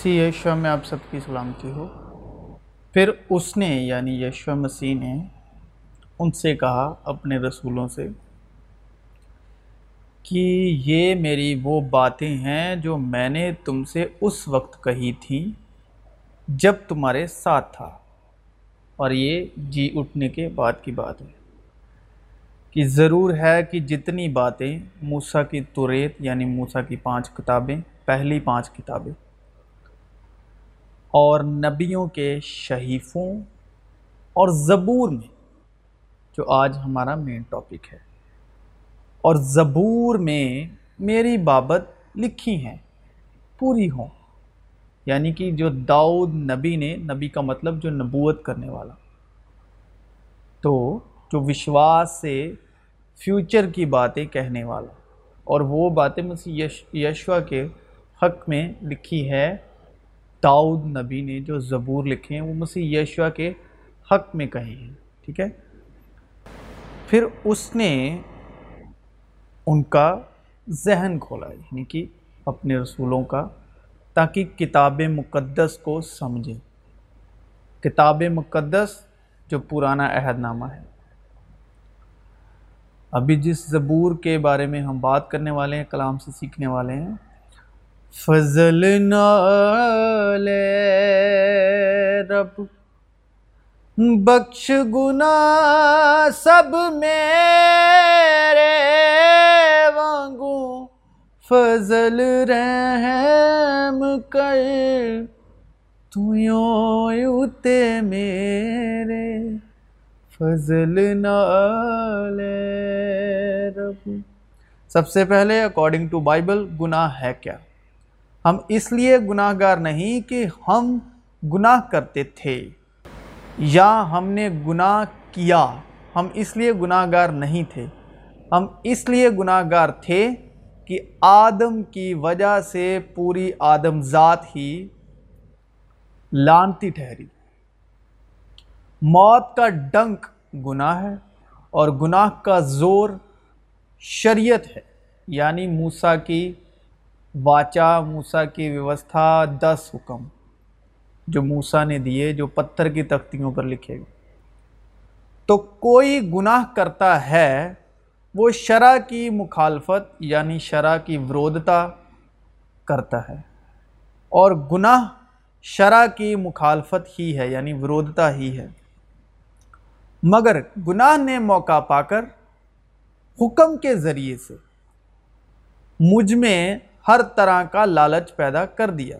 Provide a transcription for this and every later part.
مسیح یشوع میں آپ سب کی سلامتی ہو۔ پھر اس نے یعنی یشوع مسیح نے ان سے کہا اپنے رسولوں سے کہ یہ میری وہ باتیں ہیں جو میں نے تم سے اس وقت کہی تھیں جب تمہارے ساتھ تھا۔ اور یہ جی اٹھنے کے بعد کی بات ہے کہ ضرور ہے کہ جتنی باتیں موسیٰ کی توریت یعنی موسیٰ کی پانچ کتابیں، پہلی پانچ کتابیں اور نبیوں کے شہیفوں اور زبور میں، جو آج ہمارا مین ٹاپک ہے۔ اور زبور میں میری بابت لکھی ہیں، پوری ہوں۔ یعنی کہ جو داؤد نبی نے، نبی کا مطلب جو نبوت کرنے والا۔ تو جو وشواس سے فیوچر کی باتیں کہنے والا۔ اور وہ باتیں مسیح یش یشوا کے حق میں لکھی ہے۔ داؤد نبی نے جو زبور لکھے ہیں، وہ مسیح یشوا کے حق میں کہے ہیں، ٹھیک ہے؟ پھر اس نے ان کا ذہن کھولا یعنی کہ اپنے رسولوں کا، تاکہ کتاب مقدس کو سمجھیں کتاب مقدس جو پرانا عہد نامہ ہے۔ ابھی جس زبور کے بارے میں ہم بات کرنے والے ہیں، کلام سے سیکھنے والے ہیں فضل نال رب، بخش گنا سب میرے وانگو، فضل رحم کر، تو یوں میرے، فضل نال رب۔ سب سے پہلے اکارڈنگ ٹو بائبل گناہ ہے کیا؟ ہم اس لیے گناہ گار نہیں کہ ہم گناہ کرتے تھے، یا ہم نے گناہ کیا، ہم اس لیے گناہ گار نہیں تھے۔ ہم اس لیے گناہ گار تھے کہ آدم کی وجہ سے پوری آدم ذات ہی لانتی ٹھہری۔ موت کا ڈنک گناہ ہے اور گناہ کا زور شریعت ہے یعنی موسیٰ کی واچا موسیٰ کی ویوستھا دس حکم، جو موسیٰ نے دیے، جو پتھر کی تختیوں پر لکھے گئے۔ تو کوئی گناہ کرتا ہے، وہ شرع کی مخالفت یعنی شرع کی ورودتا کرتا ہے۔ اور گناہ شرع کی مخالفت ہی ہے یعنی ورودتا ہی ہے۔ مگر گناہ نے موقع پا کر حکم کے ذریعے سے مجھ میں ہر طرح کا لالچ پیدا کر دیا۔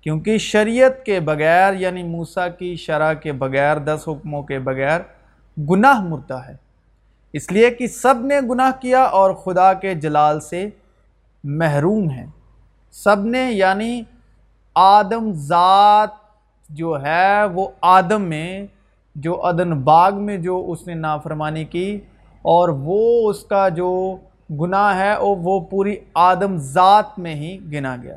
کیونکہ شریعت کے بغیر یعنی موسیٰ کی شرح کے بغیر، دس حکموں کے بغیر گناہ مردہ ہے۔ اس لیے کہ سب نے گناہ کیا اور خدا کے جلال سے محروم ہیں۔ سب نے یعنی آدم ذات جو ہے، وہ آدم میں، جو ادن باغ میں جو اس نے نافرمانی کی اور وہ اس کا جو گناہ ہے اور وہ پوری آدم ذات میں ہی گنا گیا۔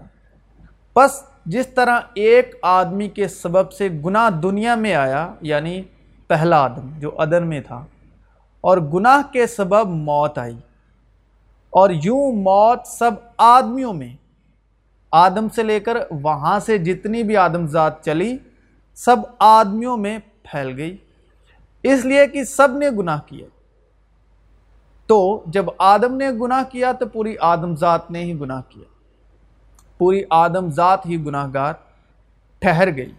بس جس طرح ایک آدمی کے سبب سے گناہ دنیا میں آیا یعنی پہلا آدم جو ادن میں تھا، اور گناہ کے سبب موت آئی۔ اور یوں موت سب آدمیوں میں، آدم سے لے کر وہاں سے جتنی بھی آدم ذات چلی، سب آدمیوں میں پھیل گئی۔ اس لیے کہ سب نے گناہ کیا۔ تو جب آدم نے گناہ کیا تو پوری آدم ذات نے ہی گناہ کیا۔ پوری آدم ذات ہی گناہ گار ٹھہر گئی۔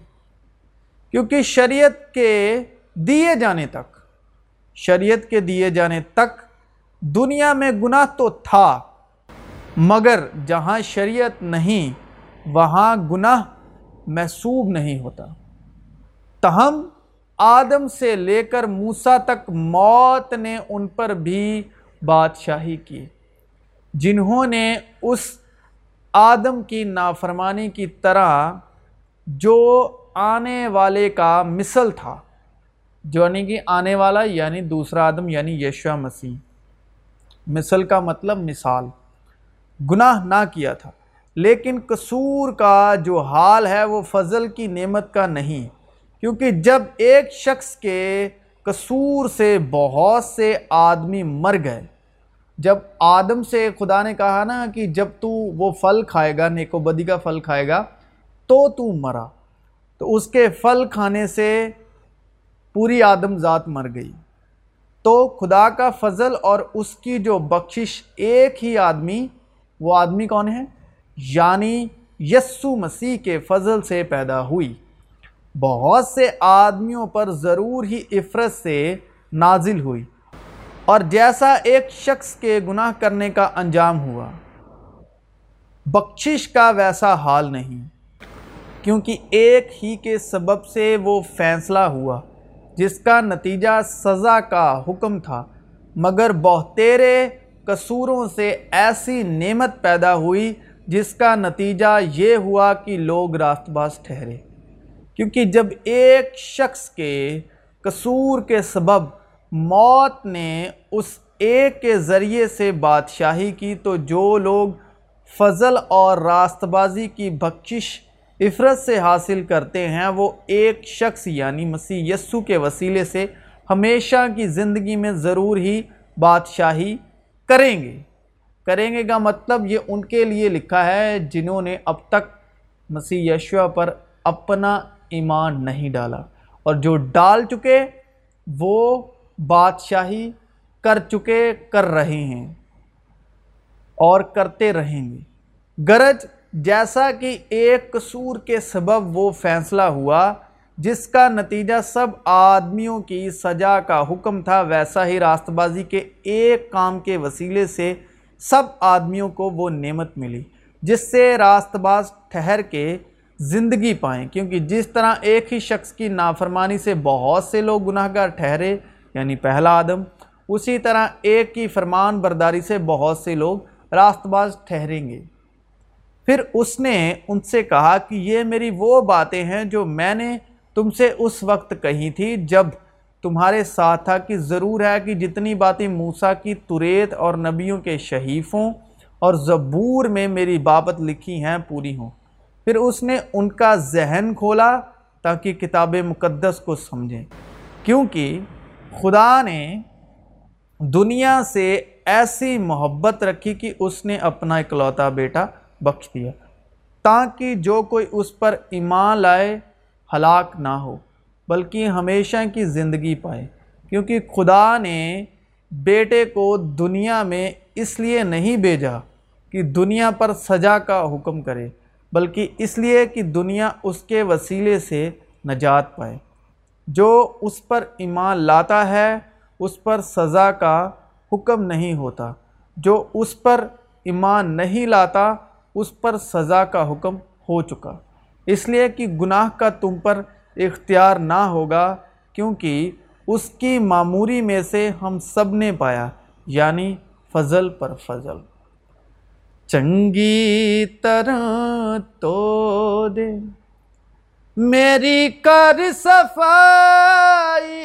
کیونکہ شریعت کے دیے جانے تک، شریعت کے دیے جانے تک دنیا میں گناہ تو تھا، مگر جہاں شریعت نہیں، وہاں گناہ محسوب نہیں ہوتا۔ تاہم، آدم سے لے کر موسیٰ تک موت نے ان پر بھی بادشاہی کی، جنہوں نے اس آدم کی نافرمانی کی طرح جو آنے والے کا مثل تھا، جو یعنی کہ آنے والا یعنی دوسرا آدم یعنی یشوع مسیح۔ مثل کا مطلب مثال، گناہ نہ کیا تھا، لیکن قصور کا جو حال ہے وہ فضل کی نعمت کا نہیں، کیونکہ جب ایک شخص کے قصور سے بہت سے آدمی مر گئے۔ جب آدم سے خدا نے کہا نا کہ جب تو وہ پھل کھائے گا نیک و بدی کا پھل کھائے گا، تو تو مرا۔ تو اس کے پھل کھانے سے پوری آدم ذات مر گئی۔ تو خدا کا فضل اور اس کی جو بخشش ایک ہی آدمی، وہ آدمی کون ہے؟ یعنی یسو مسیح کے فضل سے پیدا ہوئی۔ بہت سے آدمیوں پر ضرور ہی عفرت سے نازل ہوئی اور جیسا ایک شخص کے گناہ کرنے کا انجام ہوا، بخشش کا ویسا حال نہیں، کیونکہ ایک ہی کے سبب سے وہ فیصلہ ہوا، جس کا نتیجہ سزا کا حکم تھا۔ مگر بہتیرے قصوروں سے ایسی نعمت پیدا ہوئی، جس کا نتیجہ یہ ہوا کہ لوگ راست باز ٹھہرے۔ کیونکہ جب ایک شخص کے قصور کے سبب موت نے اس ایک کے ذریعے سے بادشاہی کی، تو جو لوگ فضل اور راست بازی کی بخشش، عفرت سے حاصل کرتے ہیں، وہ ایک شخص یعنی مسیح یسو کے وسیلے سے ہمیشہ کی زندگی میں ضرور ہی بادشاہی کریں گے۔ کریں گے کا مطلب یہ ان کے لیے لکھا ہے جنہوں نے اب تک مسیح یشوا پر اپنا ایمان نہیں ڈالا۔ اور جو ڈال چکے، وہ بادشاہی کر چکے، کر رہے ہیں اور کرتے رہیں گے۔ گرج جیسا کہ ایک قصور کے سبب وہ فیصلہ ہوا، جس کا نتیجہ سب آدمیوں کی سجا کا حکم تھا، ویسا ہی راست بازی کے ایک کام کے وسیلے سے سب آدمیوں کو وہ نعمت ملی، جس سے راست باز ٹھہر کے زندگی پائیں۔ کیونکہ جس طرح ایک ہی شخص کی نافرمانی سے بہت سے لوگ گناہ گار ٹھہرے یعنی پہلا آدم، اسی طرح ایک کی فرمان برداری سے بہت سے لوگ راست باز ٹھہریں گے۔ پھر اس نے ان سے کہا کہ یہ میری وہ باتیں ہیں جو میں نے تم سے اس وقت کہی تھی جب تمہارے ساتھ تھا کہ ضرور ہے کہ جتنی باتیں موسیٰ کی توریت اور نبیوں کے شہیفوں اور زبور میں میری بابت لکھی ہیں پوری ہوں۔ پھر اس نے ان کا ذہن کھولا تاکہ کتاب مقدس کو سمجھیں۔ کیونکہ خدا نے دنیا سے ایسی محبت رکھی کہ اس نے اپنا اکلوتا بیٹا بخش دیا، تاکہ جو کوئی اس پر ایمان لائے ہلاک نہ ہو، بلکہ ہمیشہ کی زندگی پائے۔ کیونکہ خدا نے بیٹے کو دنیا میں اس لیے نہیں بھیجا کہ دنیا پر سجا کا حکم کرے۔ بلکہ اس لیے کہ دنیا اس کے وسیلے سے نجات پائے۔ جو اس پر ایمان لاتا ہے، اس پر سزا کا حکم نہیں ہوتا۔ جو اس پر ایمان نہیں لاتا، اس پر سزا کا حکم ہو چکا۔ اس لیے کہ گناہ کا تم پر اختیار نہ ہوگا، کیونکہ اس کی معموری میں سے ہم سب نے پایا یعنی فضل پر فضل۔ چنگی طرح تو دے۔ میری کر صفائی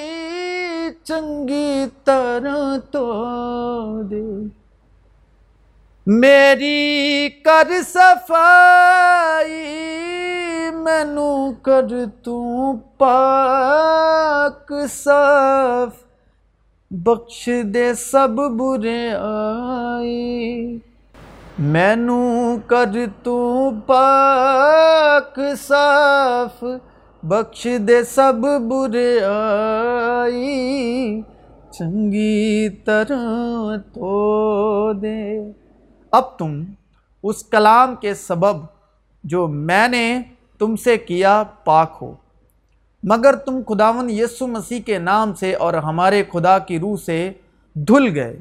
چنگی طرح تو دے۔ میری کر صفائی مینو کر پاک صاف۔ بخش دے سب برے آئی۔ مینو کر تو پاک صاف، بخش دے سب برے آئی، چنگی طرح تو دے۔ اب تم اس کلام کے سبب جو میں نے تم سے کیا پاک ہو۔ مگر تم خداون یسو مسیح کے نام سے اور ہمارے خدا کی روح سے دھل گئے۔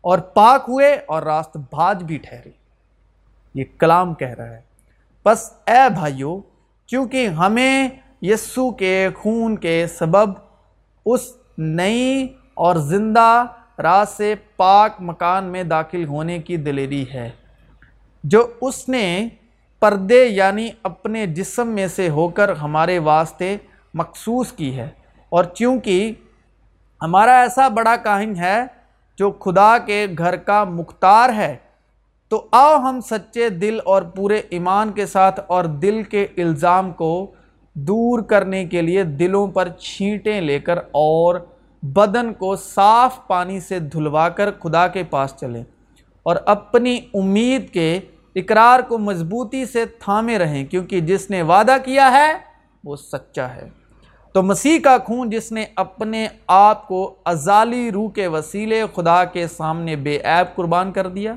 اور پاک ہوئے اور راست بھاج بھی ٹھہرے یہ کلام کہہ رہا ہے۔ بس اے بھائیو کیونکہ ہمیں یسو کے خون کے سبب اس نئی اور زندہ راز سے پاک مکان میں داخل ہونے کی دلیری ہے، جو اس نے پردے یعنی اپنے جسم میں سے ہو کر ہمارے واسطے مخصوص کی ہے۔ اور چونکہ ہمارا ایسا بڑا کاہن ہے جو خدا کے گھر کا مختار ہے، تو آؤ ہم سچے دل اور پورے ایمان کے ساتھ اور دل کے الزام کو دور کرنے کے لیے دلوں پر چھینٹیں لے کر اور بدن کو صاف پانی سے دھلوا کر خدا کے پاس چلیں۔ اور اپنی امید کے اقرار کو مضبوطی سے تھامے رہیں، کیونکہ جس نے وعدہ کیا ہے، وہ سچا ہے۔ تو مسیح کا خون جس نے اپنے آپ کو ازالی روح کے وسیلے خدا کے سامنے بے عیب قربان کر دیا،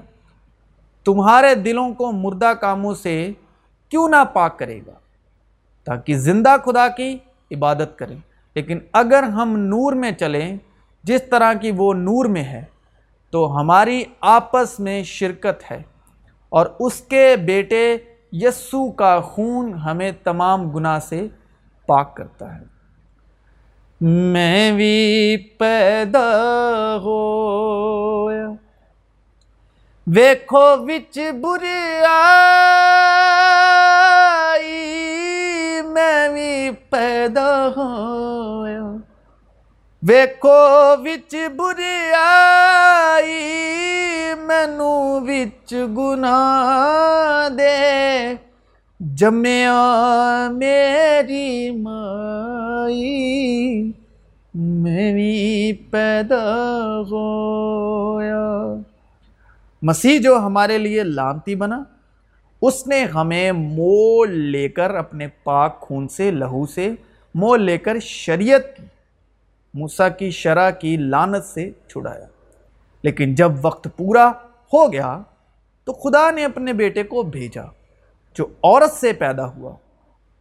تمہارے دلوں کو مردہ کاموں سے کیوں نہ پاک کرے گا؟ تاکہ زندہ خدا کی عبادت کریں۔ لیکن اگر ہم نور میں چلیں، جس طرح کی وہ نور میں ہے، تو ہماری آپس میں شرکت ہے۔ اور اس کے بیٹے یسو کا خون ہمیں تمام گناہ سے پاک کرتا ہے۔ میں بھی پیدا ہو ویکھو وچ بریا میں بھی پیدا ہویا۔ ویکھو وچ بریائی مینو وچ گناہ دے۔ جمیا میری مائی میں بھی پیدا ہویا مسیح جو ہمارے لیے لانتی بنا، اس نے ہمیں مول لے کر اپنے پاک خون سے، لہو سے مول لے کر شریعت کی موسیٰ کی شرح کی لانت سے چھڑایا۔ لیکن جب وقت پورا ہو گیا تو خدا نے اپنے بیٹے کو بھیجا، جو عورت سے پیدا ہوا۔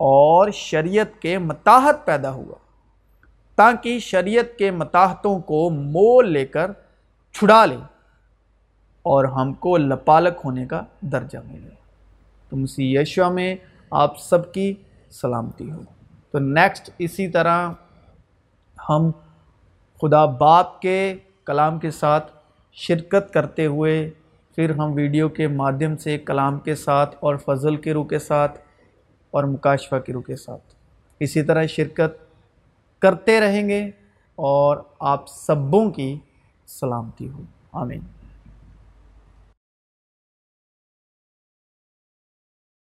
اور شریعت کے متاحت پیدا ہوا تاکہ شریعت کے متاحتوں کو مول لے کر چھڑا لے اور ہم کو لپالک ہونے کا درجہ ملے۔ تو مسیح یشوا میں آپ سب کی سلامتی ہو۔ تو نیکسٹ اسی طرح ہم خدا باپ کے کلام کے ساتھ شرکت کرتے ہوئے پھر ہم ویڈیو کے مادھیم سے کلام کے ساتھ اور فضل کے روح کے ساتھ اور مکاشفہ کی روح کے ساتھ۔ اسی طرح شرکت کرتے رہیں گے اور آپ سبوں کی سلامتی ہو۔ آمین۔